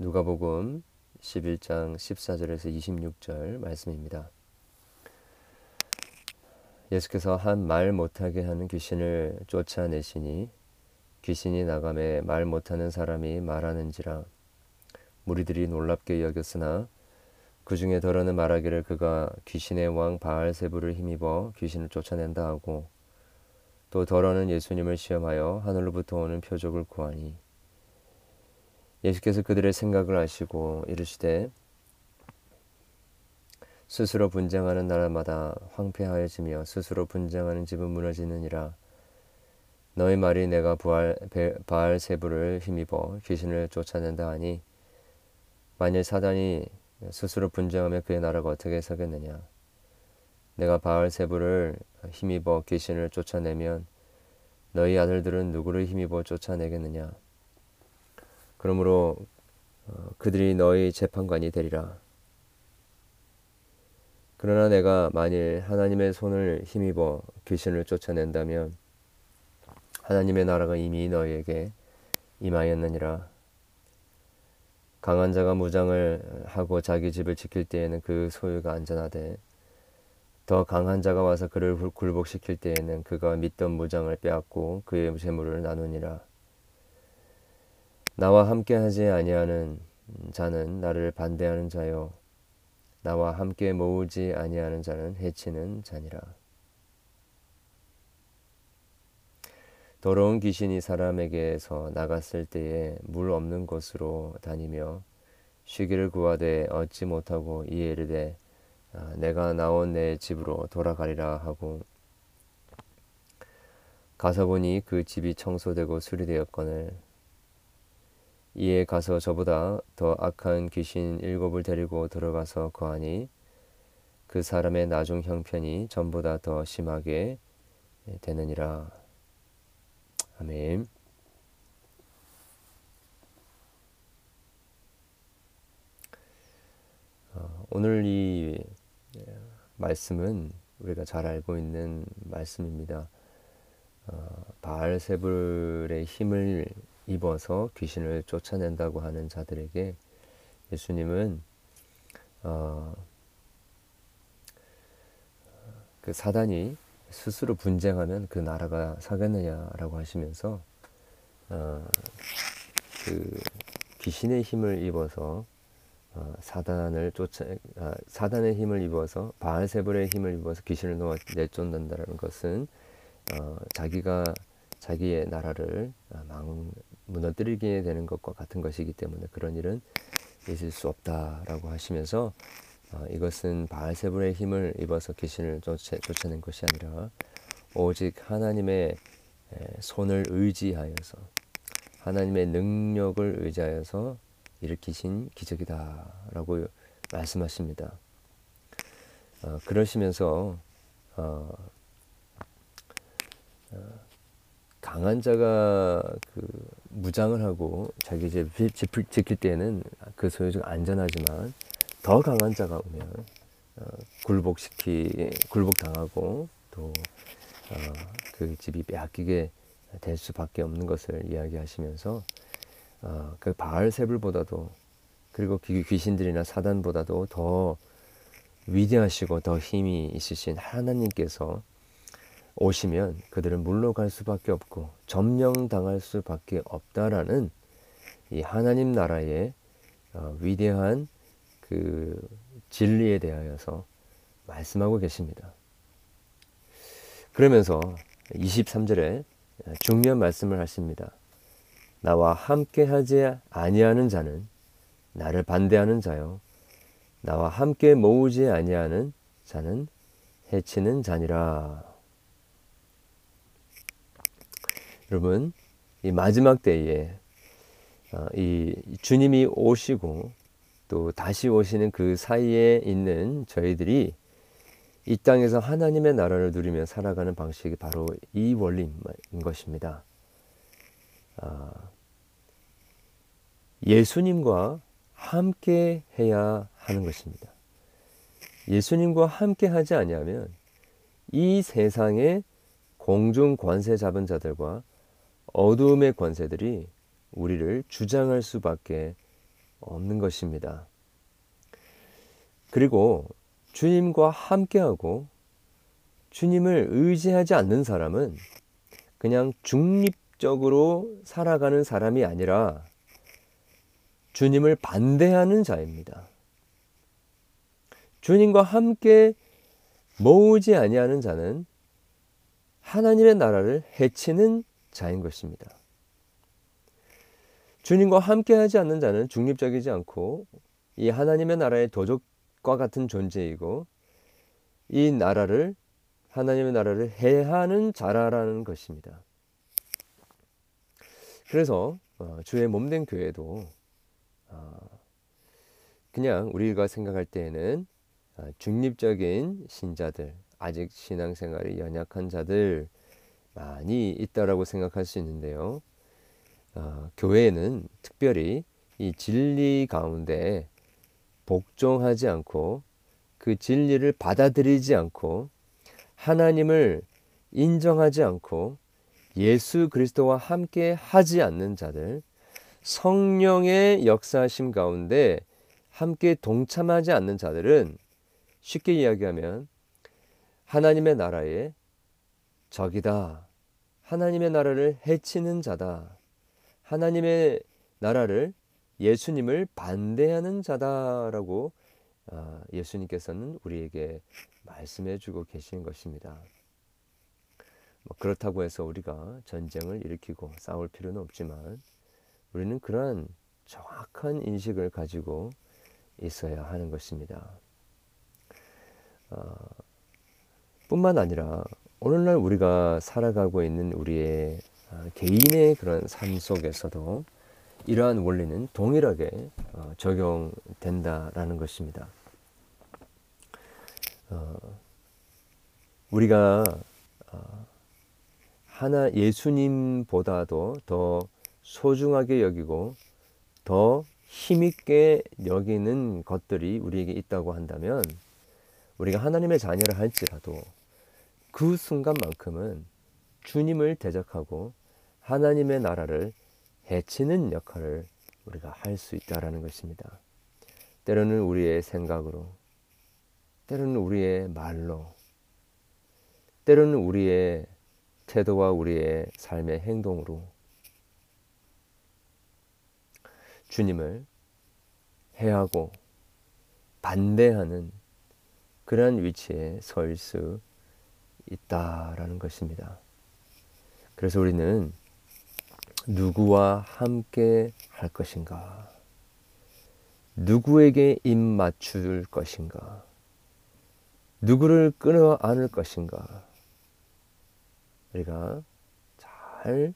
누가복음 11장 14절에서 26절 말씀입니다. 예수께서 한 말 못하게 하는 귀신을 쫓아내시니 귀신이 나감에 말 못하는 사람이 말하는지라 무리들이 놀랍게 여겼으나 그 중에 더러는 말하기를 그가 귀신의 왕 바알세부를 힘입어 귀신을 쫓아낸다 하고 또 더러는 예수님을 시험하여 하늘로부터 오는 표적을 구하니 예수께서 그들의 생각을 아시고 이르시되 스스로 분쟁하는 나라마다 황폐하여지며 스스로 분쟁하는 집은 무너지느니라. 너희 말이 내가 부활, 바알 세부를 힘입어 귀신을 쫓아낸다 하니 만일 사단이 스스로 분쟁하며 그의 나라가 어떻게 서겠느냐? 내가 바알 세부를 힘입어 귀신을 쫓아내면 너희 아들들은 누구를 힘입어 쫓아내겠느냐 그러므로 어, 그들이 너희 재판관이 되리라. 그러나 내가 만일 하나님의 손을 힘입어 귀신을 쫓아낸다면 하나님의 나라가 이미 너희에게 임하였느니라. 강한 자가 무장을 하고 자기 집을 지킬 때에는 그 소유가 안전하되 더 강한 자가 와서 그를 굴복시킬 때에는 그가 믿던 무장을 빼앗고 그의 재물을 나누니라. 나와 함께하지 아니하는 자는 나를 반대하는 자요 나와 함께 모으지 아니하는 자는 해치는 자니라. 더러운 귀신이 사람에게서 나갔을 때에 물 없는 곳으로 다니며 쉬기를 구하되 얻지 못하고 이에르되 아, 내가 나온 내 집으로 돌아가리라 하고 가서 보니 그 집이 청소되고 수리되었거늘 이에 가서 저보다 더 악한 귀신 일곱을 데리고 들어가서 거하니 그 사람의 나중 형편이 전보다 더 심하게 되느니라. 아멘. 어, 오늘 이 말씀은 우리가 잘 알고 있는 말씀입니다. 어, 바알세불의 힘을 입어서 귀신을 쫓아낸다고 하는 자들에게 예수님은 어, 그 사단이 스스로 분쟁하면 그 나라가 사겠느냐라고 하시면서 어, 그 귀신의 힘을 입어서 어, 사단을 쫓아 아, 사단의 힘을 입어서 바알세불의 힘을 입어서 귀신을 놓아 내쫓는다는 것은 어, 자기가 자기의 나라를 망, 무너뜨리게 되는 것과 같은 것이기 때문에 그런 일은 있을 수 없다라고 하시면서 어, 이것은 바알세불의 힘을 입어서 귀신을 쫓아, 쫓아낸 것이 아니라 오직 하나님의 에, 손을 의지하여서 하나님의 능력을 의지하여서 일으키신 기적이다라고 말씀하십니다. 어, 그러시면서 어, 어 강한 자가 그 무장을 하고 자기 집을 지킬 때는 그 소유주가 안전하지만 더 강한 자가 오면 어, 굴복시키 굴복당하고 또그 어, 집이 빼앗기게 될 수밖에 없는 것을 이야기하시면서 어, 그 바알세불보다도 그리고 귀신들이나 사단보다도 더 위대하시고 더 힘이 있으신 하나님께서 오시면 그들은 물러갈 수밖에 없고 점령당할 수밖에 없다라는 이 하나님 나라의 어, 위대한 그 진리에 대하여서 말씀하고 계십니다. 그러면서 23절에 중요한 말씀을 하십니다. 나와 함께 하지 아니하는 자는 나를 반대하는 자요 나와 함께 모으지 아니하는 자는 해치는 자니라. 여러분, 이 마지막 때에 어, 이 주님이 오시고 또 다시 오시는 그 사이에 있는 저희들이 이 땅에서 하나님의 나라를 누리며 살아가는 방식이 바로 이 원리인 것입니다. 아, 예수님과 함께 해야 하는 것입니다. 예수님과 함께 하지 아니하면 이 세상의 공중 관세 잡은 자들과 어두움의 권세들이 우리를 주장할 수밖에 없는 것입니다. 그리고 주님과 함께하고 주님을 의지하지 않는 사람은 그냥 중립적으로 살아가는 사람이 아니라 주님을 반대하는 자입니다. 주님과 함께 모으지 아니하는 자는 하나님의 나라를 해치는 자인 것입니다. 주님과 함께하지 않는 자는 중립적이지 않고 이 하나님의 나라의 도적과 같은 존재이고 이 나라를 하나님의 나라를 해하는 자라라는 것입니다. 그래서 어, 주의 몸된 교회도 어, 그냥 우리가 생각할 때에는 어, 중립적인 신자들, 아직 신앙생활이 연약한 자들 많이 있다라고 생각할 수 있는데요. 어, 교회는 특별히 이 진리 가운데 복종하지 않고 그 진리를 받아들이지 않고 하나님을 인정하지 않고 예수 그리스도와 함께 하지 않는 자들, 성령의 역사심 가운데 함께 동참하지 않는 자들은 쉽게 이야기하면 하나님의 나라의 적이다. 하나님의 나라를 해치는 자다. 하나님의 나라를 예수님을 반대하는 자다라고 아, 예수님께서는 우리에게 말씀해 주고 계신 것입니다. 뭐 그렇다고 해서 우리가 전쟁을 일으키고 싸울 필요는 없지만 우리는 그러한 정확한 인식을 가지고 있어야 하는 것입니다. 어, 뿐만 아니라 오늘날 우리가 살아가고 있는 우리의 아, 개인의 그런 삶 속에서도 이러한 원리는 동일하게 어, 적용된다라는 것입니다. 어, 우리가 어, 하나 예수님보다도 더 소중하게 여기고 더 힘있게 여기는 것들이 우리에게 있다고 한다면 우리가 하나님의 자녀를 할지라도 그 순간만큼은 주님을 대적하고 하나님의 나라를 해치는 역할을 우리가 할 수 있다라는 것입니다. 때로는 우리의 생각으로, 때로는 우리의 말로, 때로는 우리의 태도와 우리의 삶의 행동으로 주님을 해하고 반대하는 그러한 위치에 설 수 있다라는 것입니다. 그래서 우리는 누구와 함께 할 것인가? 누구에게 입 맞출 것인가? 누구를 끊어 안을 것인가? 우리가 잘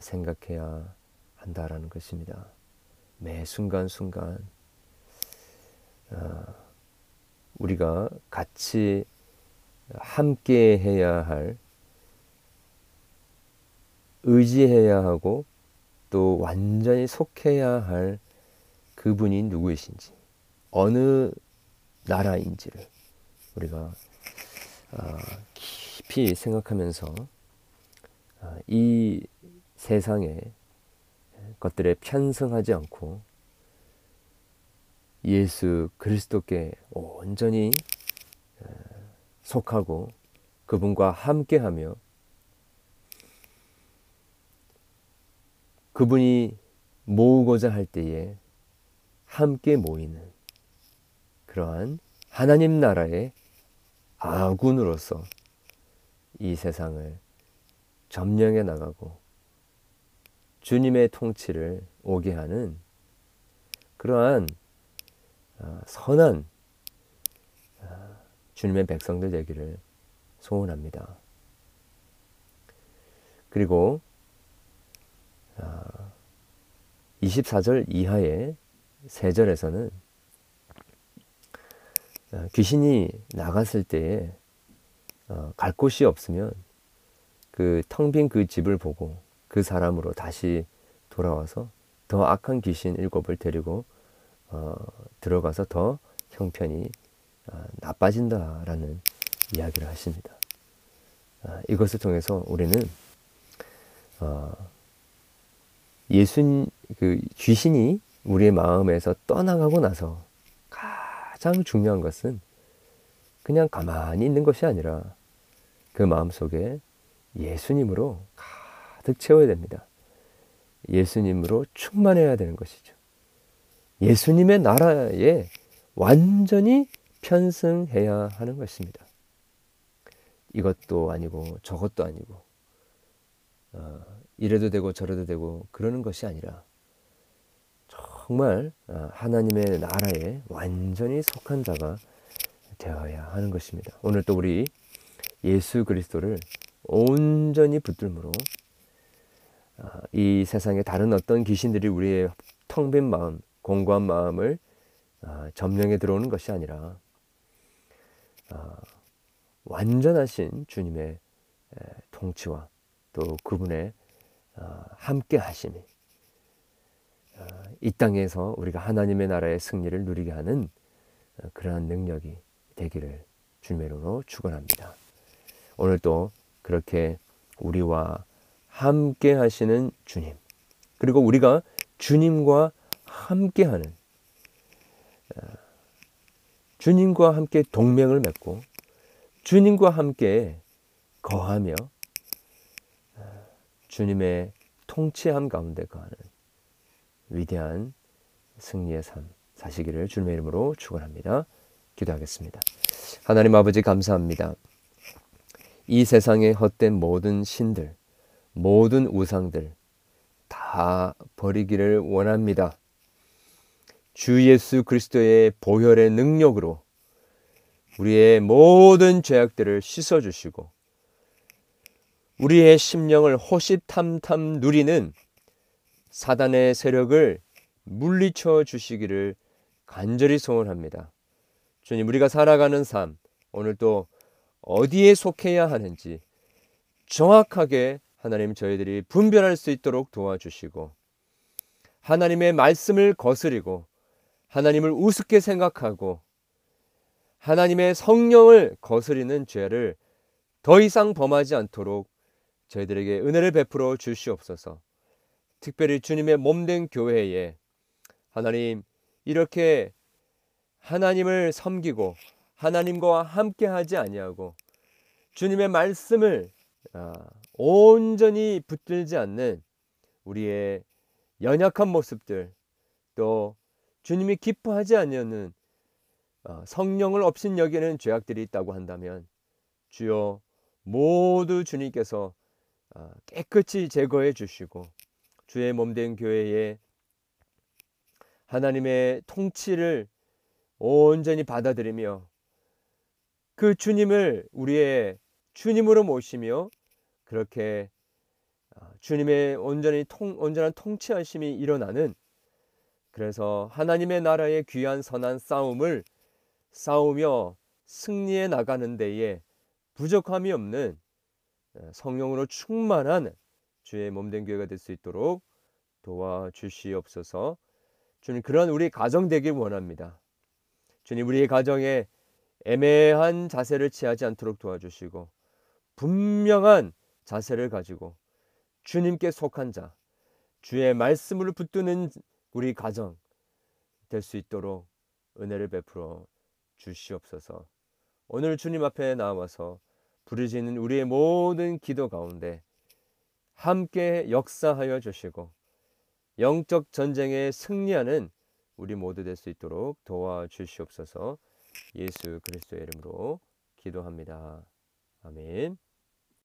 생각해야 한다라는 것입니다. 매 순간순간 어, 우리가 같이 함께 해야 할 의지해야 하고 또 완전히 속해야 할 그분이 누구이신지 어느 나라인지를 우리가 아, 깊이 생각하면서 아, 이 세상의 것들에 편승하지 않고 예수 그리스도께 온전히 속하고 그분과 함께하며 그분이 모으고자 할 때에 함께 모이는 그러한 하나님 나라의 아군으로서 이 세상을 점령해 나가고 주님의 통치를 오게 하는 그러한 아, 선한 아, 주님의 백성들 되기를 소원합니다. 그리고 24절 이하의 세 절에서는 어, 귀신이 나갔을 때에 어, 갈 곳이 없으면 그 텅 빈 그 집을 보고 그 사람으로 다시 돌아와서 더 악한 귀신 일곱을 데리고 어, 들어가서 더 형편이 어, 나빠진다라는 이야기를 하십니다. 어, 이것을 통해서 우리는 어, 예수 그 귀신이 우리의 마음에서 떠나가고 나서 가장 중요한 것은 그냥 가만히 있는 것이 아니라 그 마음 속에 예수님으로 가득 채워야 됩니다. 예수님으로 충만해야 되는 것이죠. 예수님의 나라에 완전히 편승해야 하는 것입니다. 이것도 아니고 저것도 아니고 어, 이래도 되고 저래도 되고 그러는 것이 아니라 정말 어, 하나님의 나라에 완전히 속한 자가 되어야 하는 것입니다. 오늘 또 우리 예수 그리스도를 온전히 붙들므로 어, 이 세상에 다른 어떤 귀신들이 우리의 텅 빈 마음, 공고한 마음을 어, 점령에 들어오는 것이 아니라 완전하신 주님의 통치와 또 그분의 함께 하심이 이 땅에서 우리가 하나님의 나라의 승리를 누리게 하는 어, 그러한 능력이 되기를 주님의 이름으로 축원합니다. 오늘 또 그렇게 우리와 함께 하시는 주님 그리고 우리가 주님과 함께 하는 어, 주님과 함께 동맹을 맺고 주님과 함께 거하며 어, 주님의 통치함 가운데 거하는 위대한 승리의 삶 사시기를 주님의 이름으로 축원합니다. 기도하겠습니다. 하나님 아버지 감사합니다. 이 세상에 헛된 모든 신들, 모든 우상들 다 버리기를 원합니다. 주 예수 그리스도의 보혈의 능력으로 우리의 모든 죄악들을 씻어 주시고 우리의 심령을 호시탐탐 누리는 사단의 세력을 물리쳐 주시기를 간절히 소원합니다. 주님, 우리가 살아가는 삶, 오늘 또 어디에 속해야 하는지 정확하게 하나님 저희들이 분별할 수 있도록 도와주시고 하나님의 말씀을 거스리고 하나님을 우습게 생각하고 하나님의 성령을 거스리는 죄를 더 이상 범하지 않도록 저희들에게 은혜를 베풀어 주시옵소서. 특별히 주님의 몸된 교회에 하나님 이렇게 하나님을 섬기고 하나님과 함께 하지 아니하고 주님의 말씀을 아, 온전히 붙들지 않는 우리의 연약한 모습들 또 주님이 기뻐하지 않는 어, 성령을 없인 여기는 죄악들이 있다고 한다면 주여 모두 주님께서 아, 깨끗이 제거해 주시고 주의 몸된 교회에 하나님의 통치를 온전히 받아들이며 그 주님을 우리의 주님으로 모시며 그렇게 아, 주님의 온전히 통, 온전한 통치하심이 일어나는 그래서 하나님의 나라의 귀한 선한 싸움을 싸우며 승리해 나가는 데에 부족함이 없는 어, 성령으로 충만한 주의 몸된 교회가 될 수 있도록 도와주시옵소서. 주님 그런 우리 가정 되길 원합니다. 주님 우리의 가정에 애매한 자세를 취하지 않도록 도와주시고 분명한 자세를 가지고 주님께 속한 자, 주의 말씀을 붙드는 우리 가정 될 수 있도록 은혜를 베풀어 주시옵소서. 오늘 주님 앞에 나와서 부르짖는 우리의 모든 기도 가운데 함께 역사하여 주시고 영적 전쟁에 승리하는 우리 모두 될 수 있도록 도와주시옵소서 예수 그리스도의 이름으로 기도합니다. 아멘.